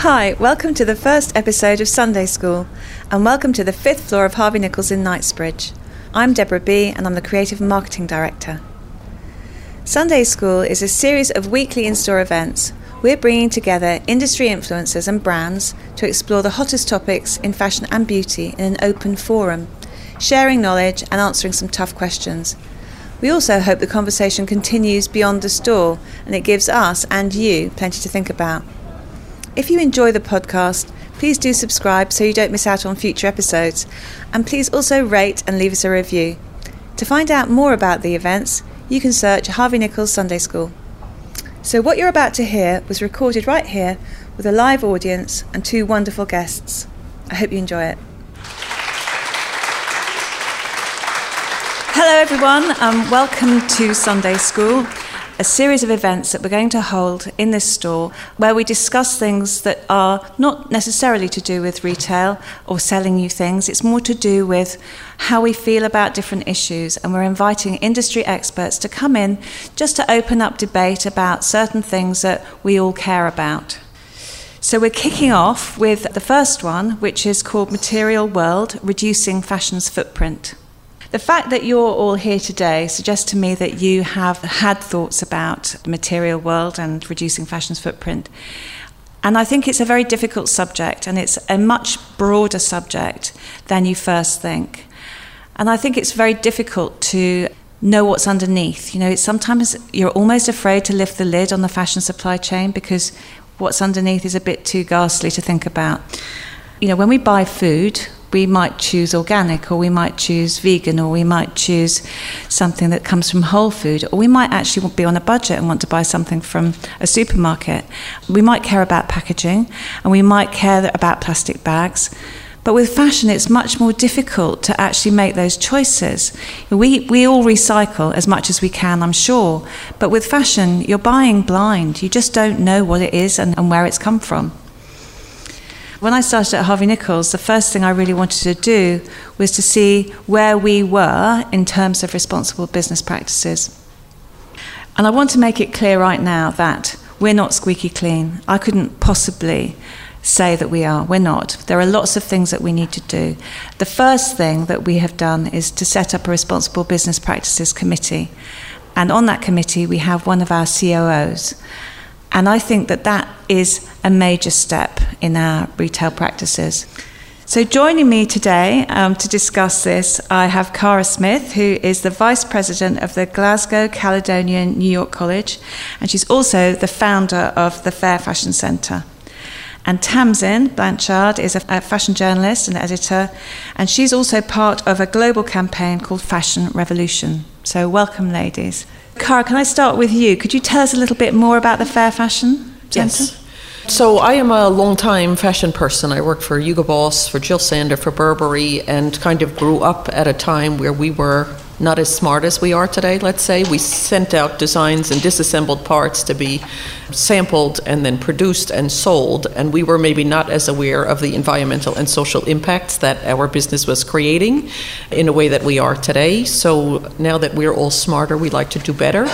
Hi, welcome to the first episode of Sunday School, and welcome to the fifth floor of Harvey Nichols in Knightsbridge. I'm Deborah Bee, and I'm the Creative Marketing Director. Sunday School is a series of weekly in store events. We're bringing together industry influencers and brands to explore the hottest topics in fashion and beauty in an open forum, sharing knowledge and answering some tough questions. We also hope the conversation continues beyond the store and it gives us and you plenty to think about. If you enjoy the podcast, please do subscribe so you don't miss out on future episodes. And please also rate and leave us a review. To find out more about the events, you can search Harvey Nichols Sunday School. So, what you're about to hear was recorded right here with a live audience and two wonderful guests. I hope you enjoy it. Hello, everyone, and welcome to Sunday School a series of events that we're going to hold in this store where we discuss things that are not necessarily to do with retail or selling you things. It's more to do with how we feel about different issues. And we're inviting industry experts to come in just to open up debate about certain things that we all care about. So we're kicking off with the first one, which is called Material World Reducing Fashion's Footprint. The fact that you're all here today suggests to me that you have had thoughts about the material world and reducing fashion's footprint. And I think it's a very difficult subject, and it's a much broader subject than you first think. And I think it's very difficult to know what's underneath. You know, it's sometimes you're almost afraid to lift the lid on the fashion supply chain because what's underneath is a bit too ghastly to think about. You know, when we buy food, we might choose organic or we might choose vegan or we might choose something that comes from whole food or we might actually be on a budget and want to buy something from a supermarket. We might care about packaging and we might care about plastic bags. But with fashion, it's much more difficult to actually make those choices. We, we all recycle as much as we can, I'm sure. But with fashion, you're buying blind. You just don't know what it is and, and where it's come from. When I started at Harvey Nichols, the first thing I really wanted to do was to see where we were in terms of responsible business practices. And I want to make it clear right now that we're not squeaky clean. I couldn't possibly say that we are. We're not. There are lots of things that we need to do. The first thing that we have done is to set up a responsible business practices committee. And on that committee, we have one of our COOs. And I think that that is a major step in our retail practices. So, joining me today um, to discuss this, I have Cara Smyth, who is the Vice President of the Glasgow Caledonian New York College, and she's also the founder of the Fair Fashion Centre. And Tamsin Blanchard is a, fashion journalist and editor, and she's also part of a global campaign called Fashion Revolution. So, welcome, ladies. Cara, can I start with you? Could you tell us a little bit more about the Fair Fashion Centre? Yes. So I am a long-time fashion person. I worked for Hugo Boss, for Jill Sander, for Burberry, and kind of grew up at a time where we were not as smart as we are today, let's say. We sent out designs and disassembled parts to be sampled and then produced and sold, and we were maybe not as aware of the environmental and social impacts that our business was creating in a way that we are today. So now that we're all smarter, we like to do better.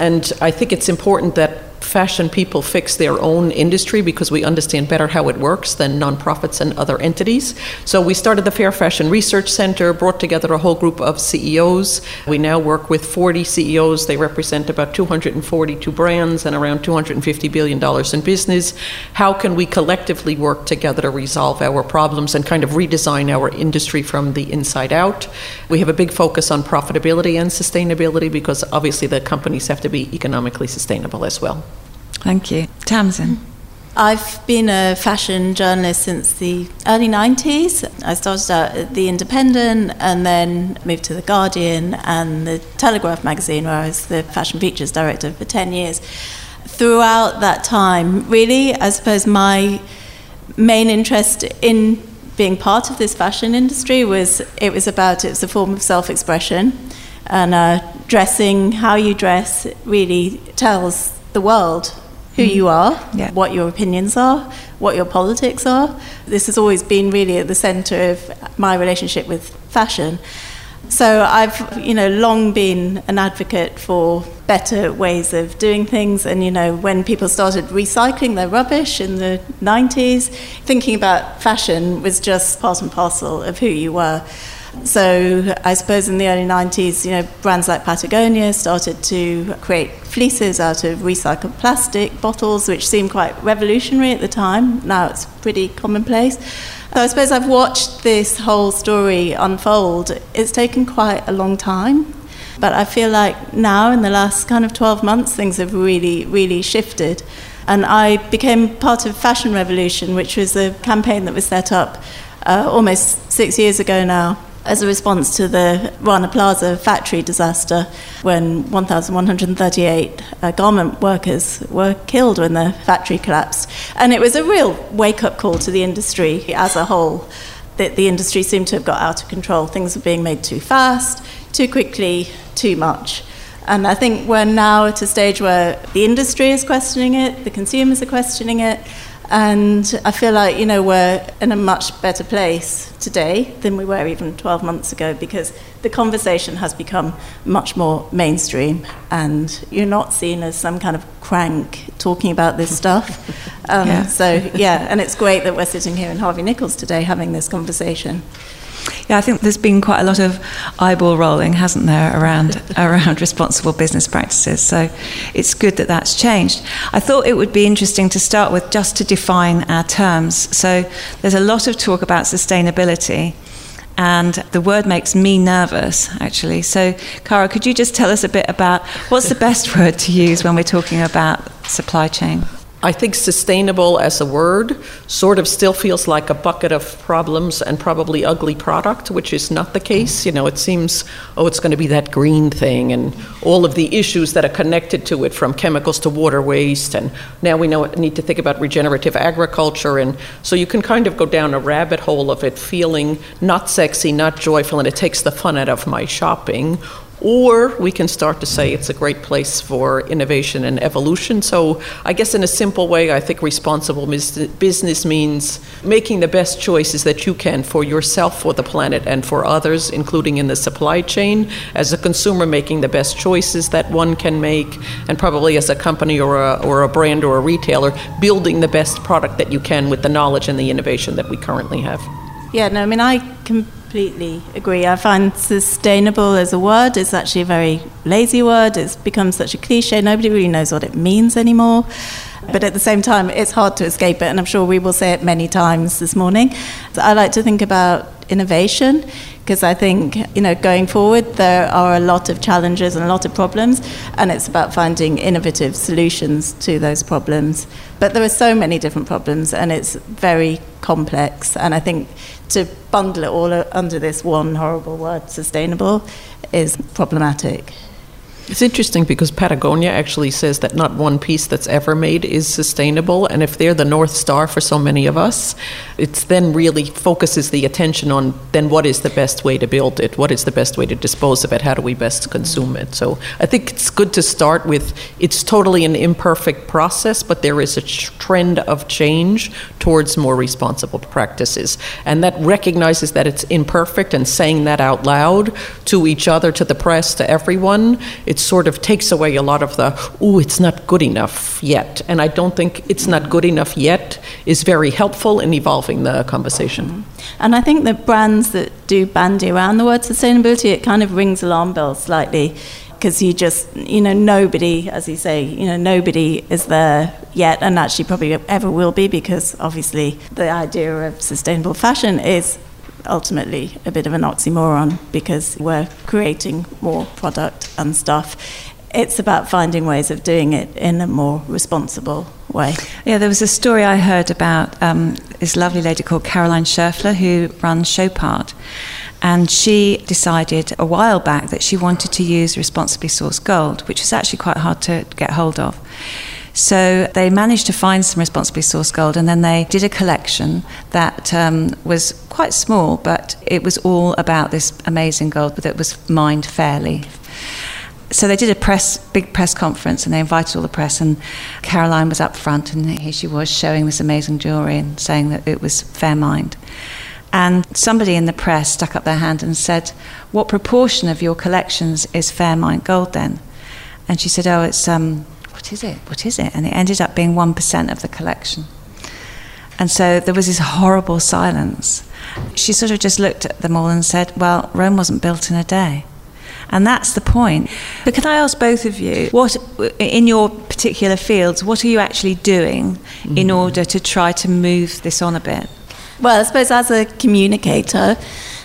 And I think it's important that fashion people fix their own industry because we understand better how it works than nonprofits and other entities. So we started the Fair Fashion Research Center, brought together a whole group of CEOs. We now work with 40 CEOs. They represent about 242 brands and around $250 billion in business. How can we collectively work together to resolve our problems and kind of redesign our industry from the inside out? We have a big focus on profitability and sustainability because obviously the companies have to be economically sustainable as well. Thank you. Tamsin. I've been a fashion journalist since the early 90s. I started out at The Independent and then moved to The Guardian and The Telegraph magazine, where I was the fashion features director for 10 years. Throughout that time, really, I suppose my main interest in being part of this fashion industry was it was about it was a form of self-expression and uh, dressing how you dress really tells the world who you mm-hmm. are, yeah. what your opinions are, what your politics are. This has always been really at the centre of my relationship with fashion. So I've, you know, long been an advocate for better ways of doing things. And, you know, when people started recycling their rubbish in the 90s, thinking about fashion was just part and parcel of who you were. So I suppose in the early 90s, you know, brands like Patagonia started to create fleeces out of recycled plastic bottles, which seemed quite revolutionary at the time. Now it's pretty commonplace. So I suppose I've watched this whole story unfold. It's taken quite a long time. But I feel like now, in the last kind of 12 months, things have really, really shifted. And I became part of Fashion Revolution, which was a campaign that was set up uh, almost six years ago now as a response to the Rana Plaza factory disaster when 1,138 uh, garment workers were killed when the factory collapsed. And it was a real wake up call to the industry as a whole that the industry seemed to have got out of control. Things were being made too fast, too quickly, too much. And I think we're now at a stage where the industry is questioning it, the consumers are questioning it, and I feel like, you know, we're in a much better place today than we were even 12 months ago because the conversation has become much more mainstream and you're not seen as some kind of crank talking about this stuff. Um, yeah. So, yeah, and it's great that we're sitting here in Harvey Nichols today having this conversation. Yeah, I think there's been quite a lot of eyeball rolling, hasn't there, around around responsible business practices. So it's good that that's changed. I thought it would be interesting to start with just to define our terms. So there's a lot of talk about sustainability. And the word makes me nervous, actually. So, Cara, could you just tell us a bit about what's the best word to use when we're talking about supply chain? I think sustainable as a word sort of still feels like a bucket of problems and probably ugly product, which is not the case. You know, it seems, oh, it's going to be that green thing and all of the issues that are connected to it from chemicals to water waste. And now we know need to think about regenerative agriculture. And so you can kind of go down a rabbit hole of it feeling not sexy, not joyful, and it takes the fun out of my shopping or we can start to say it's a great place for innovation and evolution. So, I guess in a simple way, I think responsible business means making the best choices that you can for yourself, for the planet, and for others, including in the supply chain. As a consumer, making the best choices that one can make, and probably as a company or a, or a brand or a retailer, building the best product that you can with the knowledge and the innovation that we currently have. Yeah, no, I mean, I completely agree. I find sustainable as a word is actually a very lazy word. It's become such a cliche. Nobody really knows what it means anymore. But at the same time, it's hard to escape it, and I'm sure we will say it many times this morning. So I like to think about innovation because I think you know going forward there are a lot of challenges and a lot of problems, and it's about finding innovative solutions to those problems. But there are so many different problems, and it's very complex. And I think to bundle it all under this one horrible word, sustainable, is problematic. It's interesting because Patagonia actually says that not one piece that's ever made is sustainable. And if they're the North Star for so many of us, it then really focuses the attention on then what is the best way to build it? What is the best way to dispose of it? How do we best consume it? So I think it's good to start with it's totally an imperfect process, but there is a trend of change towards more responsible practices. And that recognizes that it's imperfect and saying that out loud to each other, to the press, to everyone. It's sort of takes away a lot of the, oh, it's not good enough yet. And I don't think it's not good enough yet is very helpful in evolving the conversation. Mm-hmm. And I think the brands that do bandy around the word sustainability, it kind of rings alarm bells slightly because you just, you know, nobody, as you say, you know, nobody is there yet, and actually probably ever will be, because obviously the idea of sustainable fashion is ultimately a bit of an oxymoron because we're creating more product and stuff. It's about finding ways of doing it in a more responsible way. Yeah, there was a story I heard about um, this lovely lady called Caroline Scheufele who runs Chopard. And she decided a while back that she wanted to use responsibly sourced gold, which is actually quite hard to get hold of. So they managed to find some responsibly sourced gold, and then they did a collection that um, was quite small, but it was all about this amazing gold that was mined fairly. So they did a press, big press conference, and they invited all the press. And Caroline was up front, and here she was showing this amazing jewelry and saying that it was fair mined. And somebody in the press stuck up their hand and said, What proportion of your collections is fair mined gold then? And she said, Oh, it's, um, what is it? What is it? And it ended up being 1% of the collection. And so there was this horrible silence. She sort of just looked at them all and said, Well, Rome wasn't built in a day. And that's the point. But can I ask both of you, what, in your particular fields, what are you actually doing mm-hmm. in order to try to move this on a bit? Well, I suppose as a communicator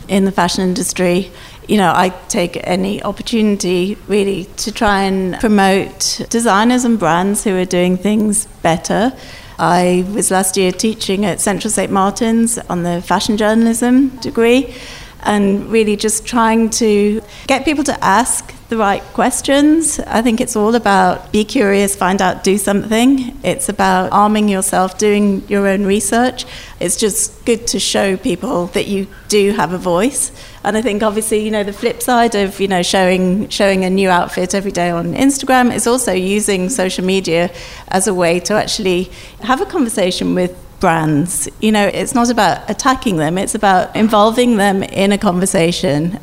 in the fashion industry, you know, I take any opportunity really to try and promote designers and brands who are doing things better. I was last year teaching at Central St. Martin's on the fashion journalism degree and really just trying to get people to ask the right questions. I think it's all about be curious, find out, do something. It's about arming yourself, doing your own research. It's just good to show people that you do have a voice. And I think obviously, you know, the flip side of, you know, showing showing a new outfit every day on Instagram is also using social media as a way to actually have a conversation with brands. You know, it's not about attacking them, it's about involving them in a conversation.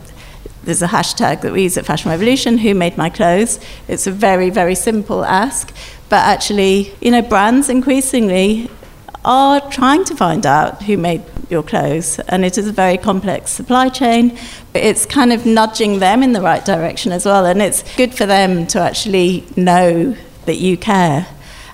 There's a hashtag that we use at Fashion Revolution, Who Made My Clothes? It's a very, very simple ask. But actually, you know, brands increasingly are trying to find out who made your clothes. And it is a very complex supply chain. But it's kind of nudging them in the right direction as well. And it's good for them to actually know that you care.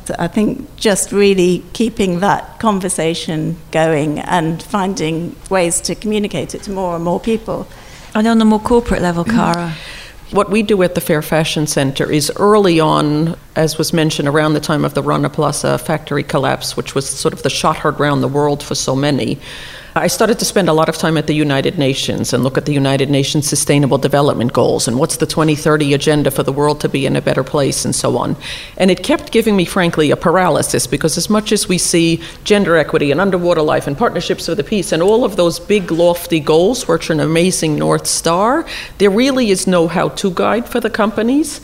So I think just really keeping that conversation going and finding ways to communicate it to more and more people. And on a more corporate level, Cara? What we do at the Fair Fashion Center is early on, as was mentioned around the time of the Rana Plaza factory collapse, which was sort of the shot heard around the world for so many, I started to spend a lot of time at the United Nations and look at the United Nations Sustainable Development Goals and what's the 2030 agenda for the world to be in a better place and so on. And it kept giving me, frankly, a paralysis because as much as we see gender equity and underwater life and partnerships for the peace and all of those big, lofty goals, which are an amazing North Star, there really is no how to guide for the companies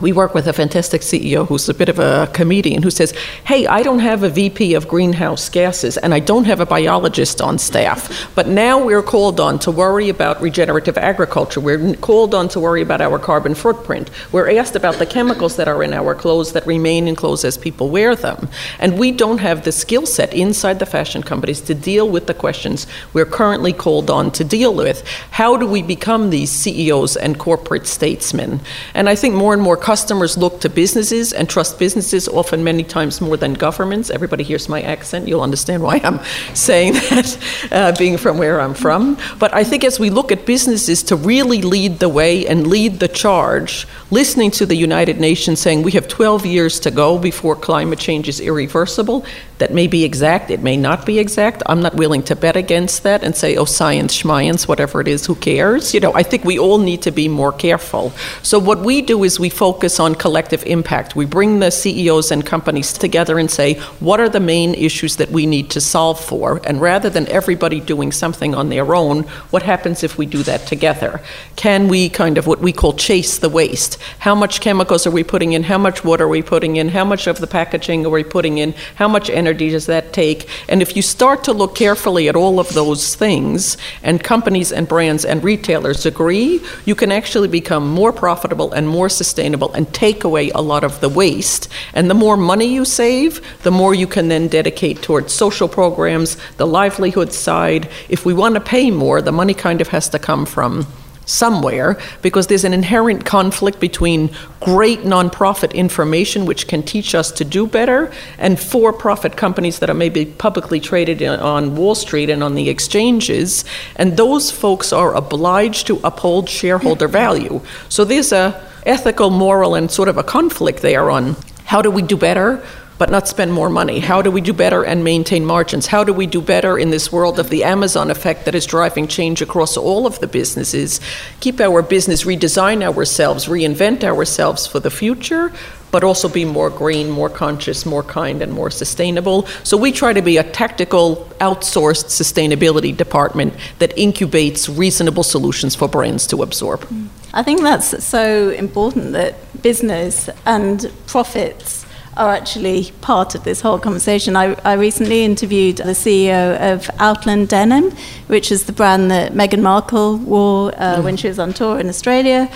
we work with a fantastic CEO who's a bit of a comedian who says, Hey, I don't have a VP of greenhouse gases and I don't have a biologist on staff, but now we're called on to worry about regenerative agriculture. We're called on to worry about our carbon footprint. We're asked about the chemicals that are in our clothes that remain in clothes as people wear them. And we don't have the skill set inside the fashion companies to deal with the questions we're currently called on to deal with. How do we become these CEOs and corporate statesmen? And I think more and more customers look to businesses and trust businesses often many times more than governments. Everybody hears my accent. You'll understand why I'm saying that, uh, being from where I'm from. But I think as we look at businesses to really lead the way and lead the charge, listening to the United Nations saying we have 12 years to go before climate change is irreversible, that may be exact, it may not be exact. I'm not willing to bet against that and say, oh, science, schmience, whatever it is, who cares? You know, I think we all need to be more careful. So what we do is we focus on collective impact. We bring the CEOs and companies together and say, what are the main issues that we need to solve for? And rather than everybody doing something on their own, what happens if we do that together? Can we kind of what we call chase the waste? How much chemicals are we putting in? How much water are we putting in? How much of the packaging are we putting in? How much energy does that take? And if you start to look carefully at all of those things, and companies and brands and retailers agree, you can actually become more profitable and more sustainable and take away a lot of the waste. And the more money you save, the more you can then dedicate towards social programs, the livelihood side. If we want to pay more, the money kind of has to come from somewhere because there's an inherent conflict between great nonprofit information which can teach us to do better and for profit companies that are maybe publicly traded on Wall Street and on the exchanges and those folks are obliged to uphold shareholder value. So there's a ethical, moral, and sort of a conflict there on how do we do better but not spend more money? How do we do better and maintain margins? How do we do better in this world of the Amazon effect that is driving change across all of the businesses? Keep our business, redesign ourselves, reinvent ourselves for the future, but also be more green, more conscious, more kind, and more sustainable. So we try to be a tactical, outsourced sustainability department that incubates reasonable solutions for brands to absorb. Mm. I think that's so important that business and profits are actually part of this whole conversation. I, I recently interviewed the CEO of Outland Denim, which is the brand that Meghan Markle wore uh, mm. when she was on tour in Australia.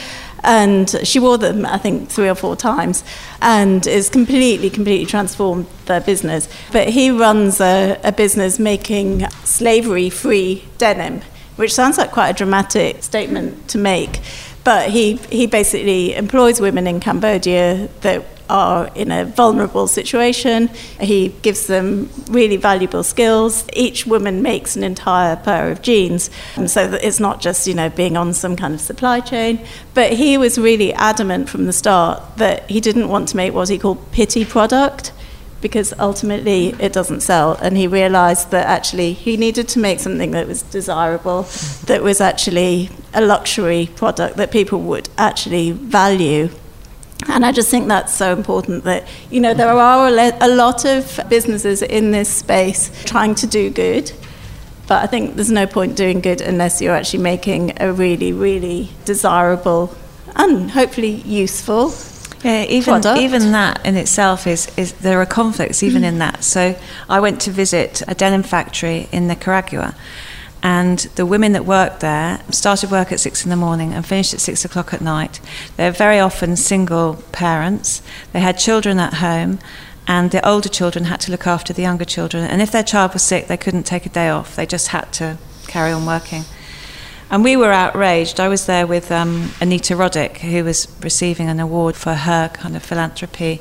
And she wore them, I think, three or four times, and is completely, completely transformed their business. But he runs a, a business making slavery free denim, which sounds like quite a dramatic statement to make. But he, he basically employs women in Cambodia that are in a vulnerable situation. He gives them really valuable skills. Each woman makes an entire pair of jeans, and so that it's not just you know being on some kind of supply chain. But he was really adamant from the start that he didn't want to make what he called pity product because ultimately it doesn't sell. And he realized that actually he needed to make something that was desirable, that was actually a luxury product that people would actually value. And I just think that's so important that, you know, there are a lot of businesses in this space trying to do good. But I think there's no point doing good unless you're actually making a really, really desirable and hopefully useful yeah, even product. even that in itself is, is there are conflicts even mm. in that. So I went to visit a denim factory in Nicaragua, and the women that worked there started work at six in the morning and finished at six o'clock at night. They're very often single parents. They had children at home, and the older children had to look after the younger children. And if their child was sick, they couldn't take a day off. They just had to carry on working. And we were outraged. I was there with um, Anita Roddick, who was receiving an award for her kind of philanthropy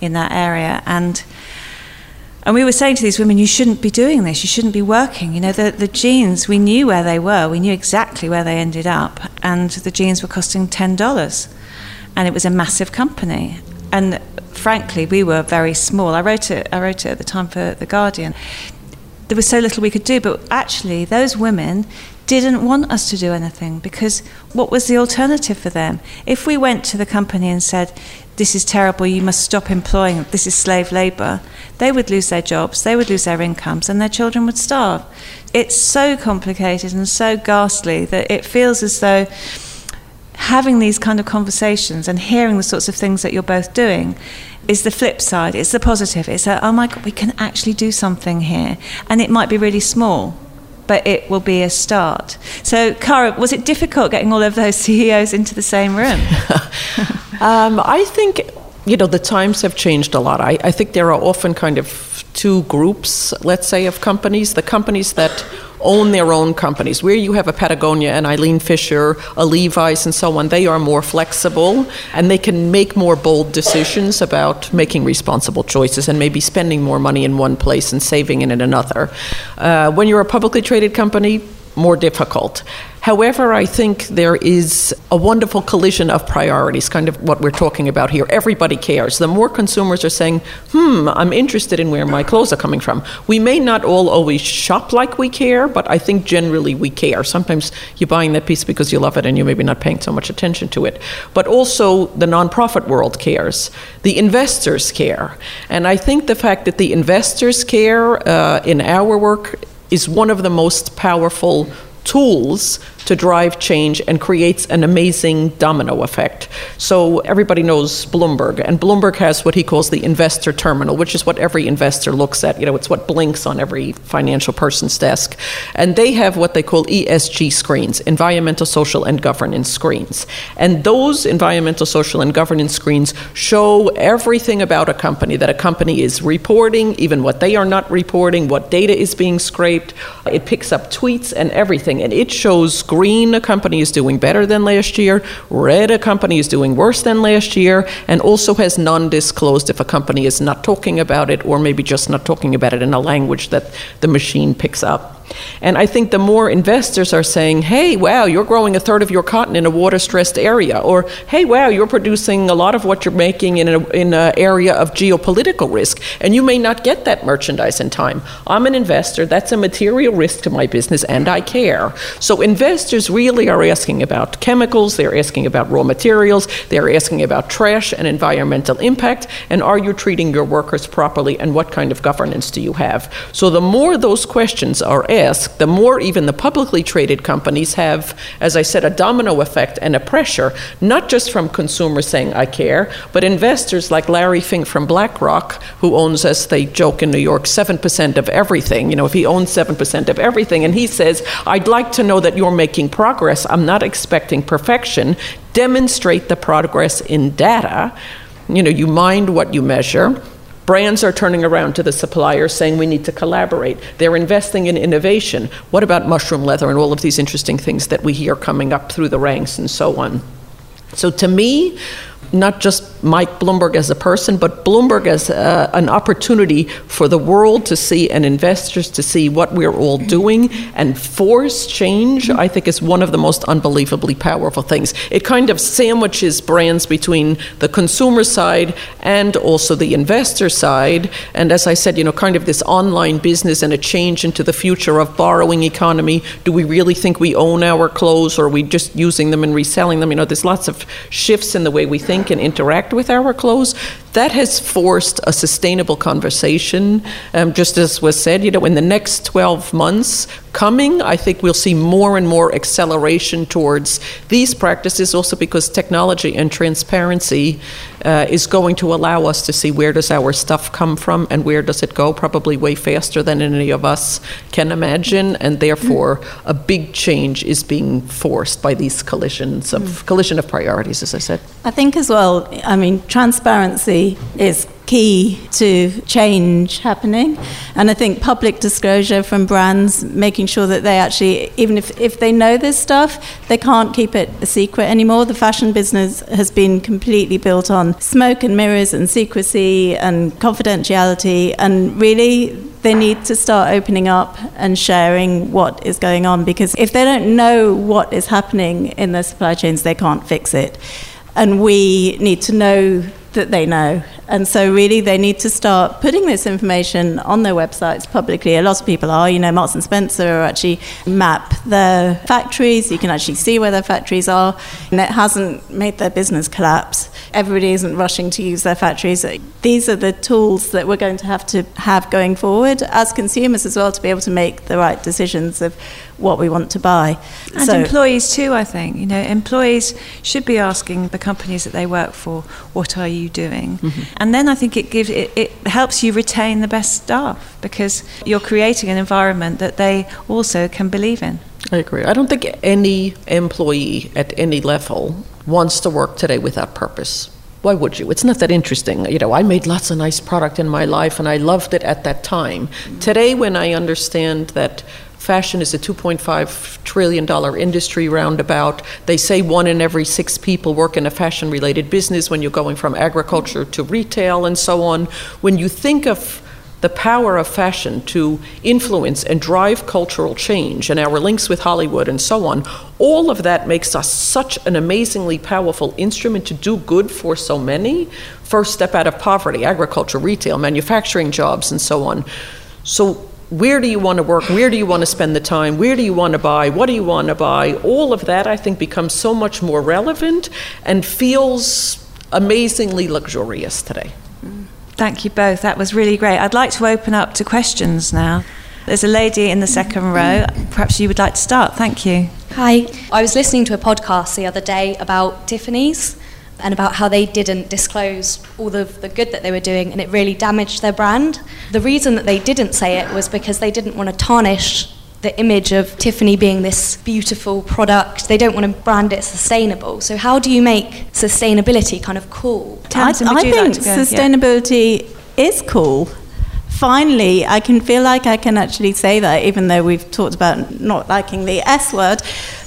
in that area. And and we were saying to these women, you shouldn't be doing this, you shouldn't be working. You know, the, the jeans, we knew where they were, we knew exactly where they ended up, and the jeans were costing $10. And it was a massive company. And frankly, we were very small. I wrote it, I wrote it at the time for The Guardian. There was so little we could do, but actually, those women didn't want us to do anything because what was the alternative for them? If we went to the company and said, This is terrible, you must stop employing, this is slave labour, they would lose their jobs, they would lose their incomes, and their children would starve. It's so complicated and so ghastly that it feels as though having these kind of conversations and hearing the sorts of things that you're both doing is the flip side. It's the positive. It's a, oh my God, we can actually do something here. And it might be really small but it will be a start. So, Cara, was it difficult getting all of those CEOs into the same room? um, I think, you know, the times have changed a lot. I, I think there are often kind of two groups, let's say, of companies. The companies that own their own companies. Where you have a Patagonia and Eileen Fisher, a Levi's, and so on, they are more flexible and they can make more bold decisions about making responsible choices and maybe spending more money in one place and saving it in another. Uh, when you're a publicly traded company, more difficult. However, I think there is a wonderful collision of priorities, kind of what we're talking about here. Everybody cares. The more consumers are saying, hmm, I'm interested in where my clothes are coming from. We may not all always shop like we care, but I think generally we care. Sometimes you're buying that piece because you love it and you're maybe not paying so much attention to it. But also the nonprofit world cares. The investors care. And I think the fact that the investors care uh, in our work is one of the most powerful tools to drive change and creates an amazing domino effect. So everybody knows Bloomberg, and Bloomberg has what he calls the investor terminal, which is what every investor looks at. You know, it's what blinks on every financial person's desk. And they have what they call ESG screens, environmental, social, and governance screens. And those environmental, social, and governance screens show everything about a company that a company is reporting, even what they are not reporting, what data is being scraped. It picks up tweets and everything, and it shows green, a company is doing better than last year, red, a company is doing worse than last year, and also has non disclosed if a company is not talking about it or maybe just not talking about it in a language that the machine picks up. And I think the more investors are saying, hey, wow, you're growing a third of your cotton in a water stressed area, or hey, wow, you're producing a lot of what you're making in, a, in an area of geopolitical risk, and you may not get that merchandise in time. I'm an investor, that's a material risk to my business, and I care. So investors really are asking about chemicals, they're asking about raw materials, they're asking about trash and environmental impact, and are you treating your workers properly, and what kind of governance do you have? So the more those questions are asked, the more even the publicly traded companies have, as I said, a domino effect and a pressure, not just from consumers saying, I care, but investors like Larry Fink from BlackRock, who owns, as they joke in New York, 7% of everything. You know, if he owns 7% of everything, and he says, I'd like to know that you're making progress. I'm not expecting perfection. Demonstrate the progress in data. You know, you mind what you measure Brands are turning around to the suppliers saying we need to collaborate. They're investing in innovation. What about mushroom leather and all of these interesting things that we hear coming up through the ranks and so on? So to me, not just Mike Bloomberg as a person, but Bloomberg as uh, an opportunity for the world to see and investors to see what we're all doing and force change, I think is one of the most unbelievably powerful things. It kind of sandwiches brands between the consumer side and also the investor side. And as I said, you know, kind of this online business and a change into the future of borrowing economy. Do we really think we own our clothes or are we just using them and reselling them? You know, there's lots of shifts in the way we think think and interact with our clothes, that has forced a sustainable conversation. Um, just as was said, you know, in the next 12 months coming, I think we'll see more and more acceleration towards these practices, also because technology and transparency uh, is going to allow us to see where does our stuff come from and where does it go, probably way faster than any of us can imagine, and therefore a big change is being forced by these collisions of mm. collision of priorities, as I said. I think as well, I mean, transparency is key to change happening. And I think public disclosure from brands, making sure that they actually, even if, if they know this stuff, they can't keep it a secret anymore. The fashion business has been completely built on smoke and mirrors and secrecy and confidentiality. And really, they need to start opening up and sharing what is going on because if they don't know what is happening in their supply chains, they can't fix it. And we need to know that they know. And so, really, they need to start putting this information on their websites publicly. A lot of people are, you know, Marks and Spencer actually map their factories. You can actually see where their factories are. And it hasn't made their business collapse. Everybody isn't rushing to use their factories. These are the tools that we're going to have to have going forward as consumers as well to be able to make the right decisions of what we want to buy. And so, employees too, I think. You know, employees should be asking the companies that they work for, what are you doing? Mm-hmm. And then I think it gives it, it helps you retain the best staff because you're creating an environment that they also can believe in. I agree. I don't think any employee at any level wants to work today without purpose. Why would you? It's not that interesting. You know, I made lots of nice product in my life and I loved it at that time. Today, when I understand that Fashion is a $2.5 trillion industry roundabout. They say one in every six people work in a fashion related business when you're going from agriculture to retail and so on. When you think of the power of fashion to influence and drive cultural change and our links with Hollywood and so on, all of that makes us such an amazingly powerful instrument to do good for so many. First step out of poverty, agriculture, retail, manufacturing jobs, and so on. So where do you want to work? Where do you want to spend the time? Where do you want to buy? What do you want to buy? All of that, I think, becomes so much more relevant and feels amazingly luxurious today. Thank you both. That was really great. I'd like to open up to questions now. There's a lady in the second row. Perhaps you would like to start. Thank you. Hi. I was listening to a podcast the other day about Tiffany's and about how they didn't disclose all of the good that they were doing and it really damaged their brand. The reason that they didn't say it was because they didn't want to tarnish the image of Tiffany being this beautiful product. They don't want to brand it sustainable. So how do you make sustainability kind of cool? Tamsin, I, I think like sustainability yeah. is cool. Finally, I can feel like I can actually say that, even though we've talked about not liking the S word.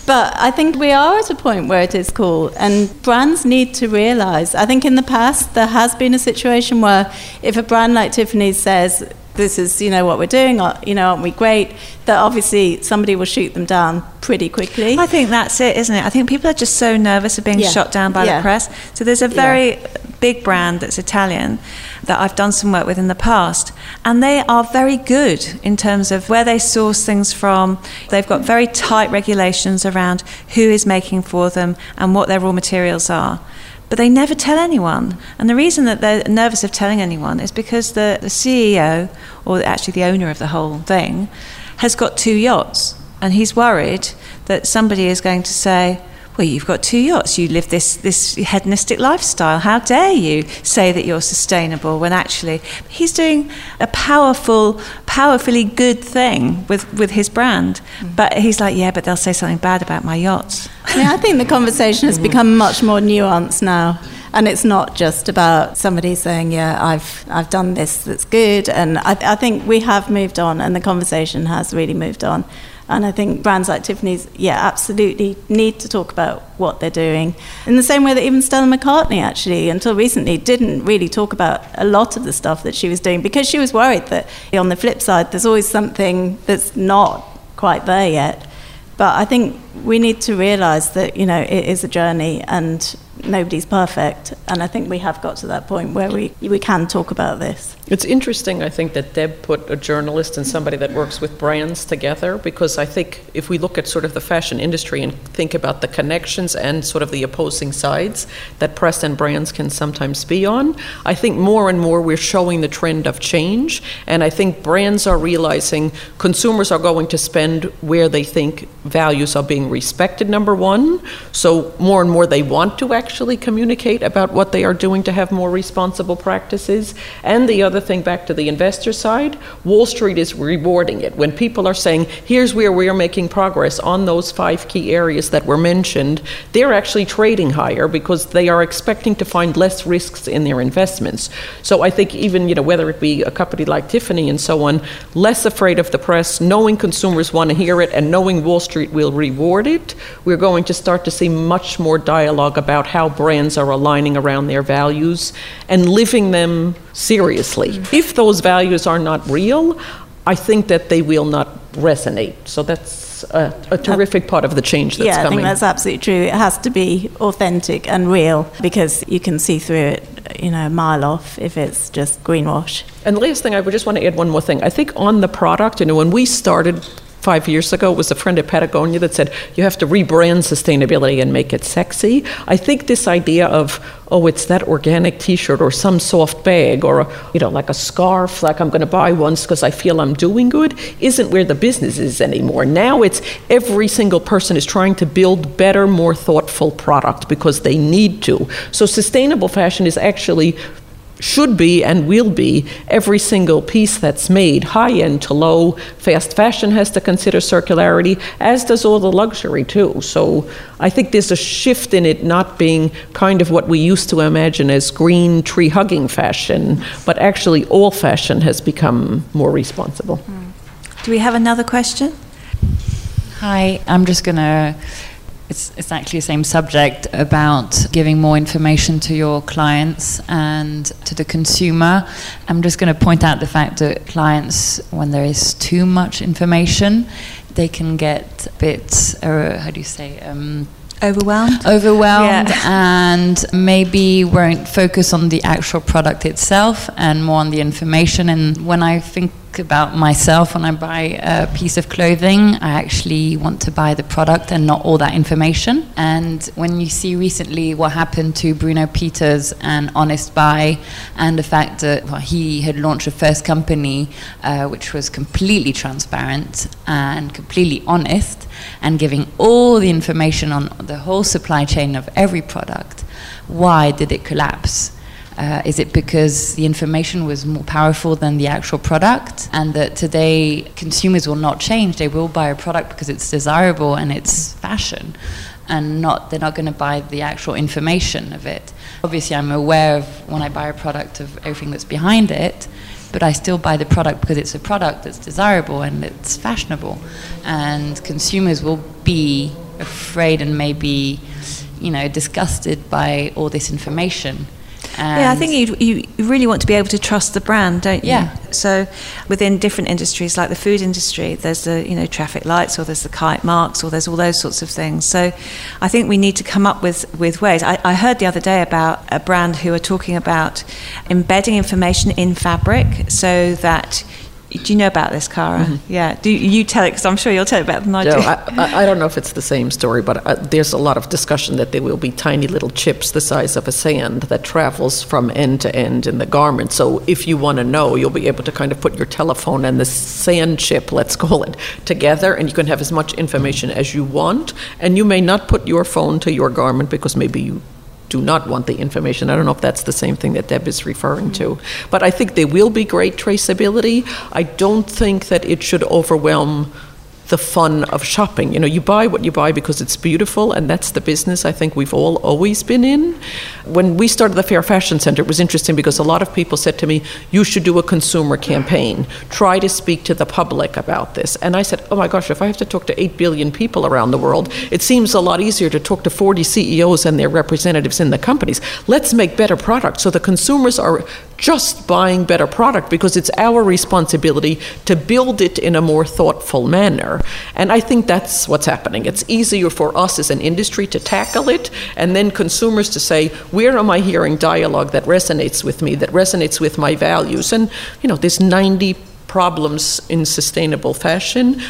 But I think we are at a point where it is cool, and brands need to realize. I think in the past, there has been a situation where if a brand like Tiffany's says, this is, you know, what we're doing, or, you know, aren't we great? That obviously somebody will shoot them down pretty quickly. I think that's it, isn't it? I think people are just so nervous of being yeah. shot down by yeah. the press. So there's a very yeah. big brand that's Italian that I've done some work with in the past, and they are very good in terms of where they source things from. They've got very tight regulations around who is making for them and what their raw materials are but they never tell anyone. And the reason that they're nervous of telling anyone is because the, the CEO, or actually the owner of the whole thing, has got two yachts, and he's worried that somebody is going to say, well, you've got two yachts. You live this, this hedonistic lifestyle. How dare you say that you're sustainable when actually he's doing a powerful, powerfully good thing with, with his brand. Mm. But he's like, yeah, but they'll say something bad about my yachts. Yeah, I think the conversation has become much more nuanced now. And it's not just about somebody saying, "Yeah, I've I've done this that's good," and I, I think we have moved on, and the conversation has really moved on. And I think brands like Tiffany's, yeah, absolutely need to talk about what they're doing. In the same way that even Stella McCartney, actually, until recently, didn't really talk about a lot of the stuff that she was doing because she was worried that on the flip side, there's always something that's not quite there yet. But I think we need to realize that, you know, it is a journey and nobody's perfect. And I think we have got to that point where we, we can talk about this. It's interesting, I think, that Deb put a journalist and somebody that works with brands together because I think if we look at sort of the fashion industry and think about the connections and sort of the opposing sides that press and brands can sometimes be on, I think more and more we're showing the trend of change. And I think brands are realizing consumers are going to spend where they think values are being respected, number one. So more and more they want to actually actually communicate about what they are doing to have more responsible practices. And the other thing, back to the investor side, Wall Street is rewarding it. When people are saying, here's where we are making progress on those five key areas that were mentioned, they're actually trading higher because they are expecting to find less risks in their investments. So I think even, you know, whether it be a company like Tiffany and so on, less afraid of the press, knowing consumers want to hear it and knowing Wall Street will reward it, we're going to start to see much more dialogue about how brands are aligning around their values and living them seriously. Mm-hmm. If those values are not real, I think that they will not resonate. So that's a, a terrific part of the change that's yeah, coming. Yeah, I think that's absolutely true. It has to be authentic and real because you can see through it, you know, a mile off if it's just greenwash. And the last thing, I would just want to add one more thing. I think on the product, you know, when we started five years ago was a friend at Patagonia that said you have to rebrand sustainability and make it sexy. I think this idea of oh it's that organic T-shirt or some soft bag or you know like a scarf like I'm going to buy once because I feel I'm doing good isn't where the business is anymore. Now it's every single person is trying to build better, more thoughtful product because they need to. So sustainable fashion is actually should be and will be every single piece that's made, high end to low. Fast fashion has to consider circularity, as does all the luxury too. So I think there's a shift in it not being kind of what we used to imagine as green tree hugging fashion, but actually all fashion has become more responsible. Hmm. Do we have another question? Hi, I'm just going to it's, it's actually the same subject about giving more information to your clients and to the consumer. I'm just going to point out the fact that clients, when there is too much information, they can get a bit, uh, how do you say, um, overwhelmed overwhelmed yeah. and maybe won't focus on the actual product itself and more on the information and when i think about myself when I buy a piece of clothing. I actually want to buy the product and not all that information. And when you see recently what happened to Bruno Pieters and Honest By, and the fact that well, he had launched a first company uh, which was completely transparent and completely honest and giving all the information on the whole supply chain of every product, why did it collapse? Uh, is it because the information was more powerful than the actual product? And that today consumers will not change. They will buy a product because it's desirable and it's fashion. And not, they're not going to buy the actual information of it. Obviously, I'm aware of when I buy a product of everything that's behind it, but I still buy the product because it's a product that's desirable and it's fashionable. And consumers will be afraid and maybe, you know, disgusted by all this information. Yeah, I think you you really want to be able to trust the brand, don't you? Yeah. So within different industries, like the food industry, there's the you know traffic lights, or there's the kite marks, or there's all those sorts of things. So I think we need to come up with with ways. I, I heard the other day about a brand who are talking about embedding information in fabric so that Do you know about this, Cara? Mm-hmm. Yeah. Do you tell it? Because I'm sure you'll tell it better than I no, do. I, I, don't know if it's the same story, but uh, there's a lot of discussion that there will be tiny little chips the size of a sand that travels from end to end in the garment. So if you want to know, you'll be able to kind of put your telephone and the sand chip, let's call it, together, and you can have as much information as you want. And you may not put your phone to your garment because maybe you do not want the information. I don't know if that's the same thing that Deb is referring to. But I think there will be great traceability. I don't think that it should overwhelm the fun of shopping. You know, you buy what you buy because it's beautiful, and that's the business I think we've all always been in. When we started the Fair Fashion Center, it was interesting because a lot of people said to me, You should do a consumer campaign. Try to speak to the public about this. And I said, Oh my gosh, if I have to talk to 8 billion people around the world, it seems a lot easier to talk to 40 CEOs and their representatives in the companies. Let's make better products so the consumers are just buying better product because it's our responsibility to build it in a more thoughtful manner. And I think that's what's happening. It's easier for us as an industry to tackle it and then consumers to say, where am I hearing dialogue that resonates with me, that resonates with my values? And, you know, there's 90 problems in sustainable fashion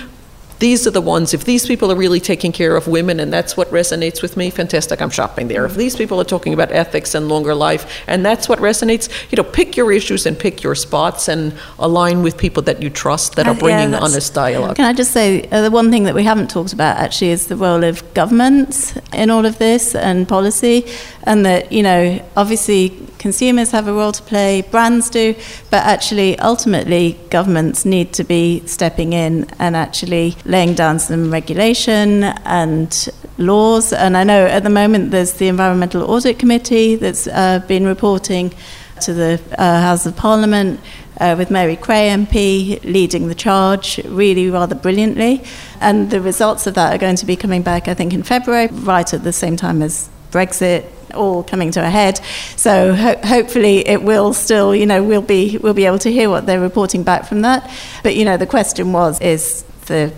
these are the ones, if these people are really taking care of women and that's what resonates with me, fantastic, I'm shopping there. If these people are talking about ethics and longer life and that's what resonates, you know, pick your issues and pick your spots and align with people that you trust that are uh, bringing yeah, honest dialogue. Can I just say, uh, the one thing that we haven't talked about actually is the role of governments in all of this and policy, and that, you know, obviously consumers have a role to play, brands do, but actually, ultimately, governments need to be stepping in and actually laying down some regulation and laws. And I know at the moment there's the Environmental Audit Committee that's uh, been reporting to the uh, House of Parliament. Uh, with Mary Creagh MP leading the charge really rather brilliantly. And the results of that are going to be coming back, I think, in February, right at the same time as Brexit all coming to a head. So ho- hopefully it will still, you know, we'll be we'll be able to hear what they're reporting back from that. But you know, the question was, is the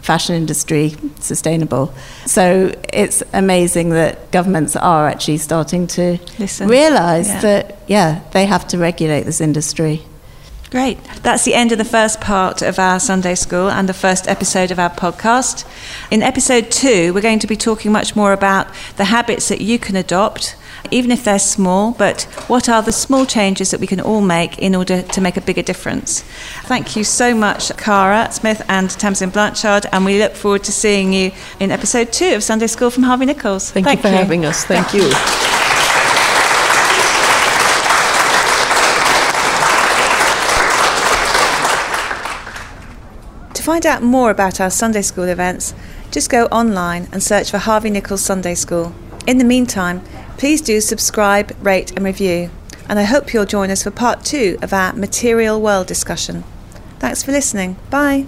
fashion industry sustainable? So it's amazing that governments are actually starting to Listen. realise yeah. that yeah, they have to regulate this industry. Great. That's the end of the first part of our Sunday School and the first episode of our podcast. In episode two, we're going to be talking much more about the habits that you can adopt, even if they're small, but what are the small changes that we can all make in order to make a bigger difference. Thank you so much, Cara Smyth and Tamsin Blanchard, and we look forward to seeing you in episode two of Sunday School from Harvey Nichols. Thank, Thank you for you. having us. Thank, Thank you. you. find out more about our Sunday School events, just go online and search for Harvey Nichols Sunday School. In the meantime, please do subscribe, rate, and review. And I hope you'll join us for part two of our material world discussion. Thanks for listening. Bye.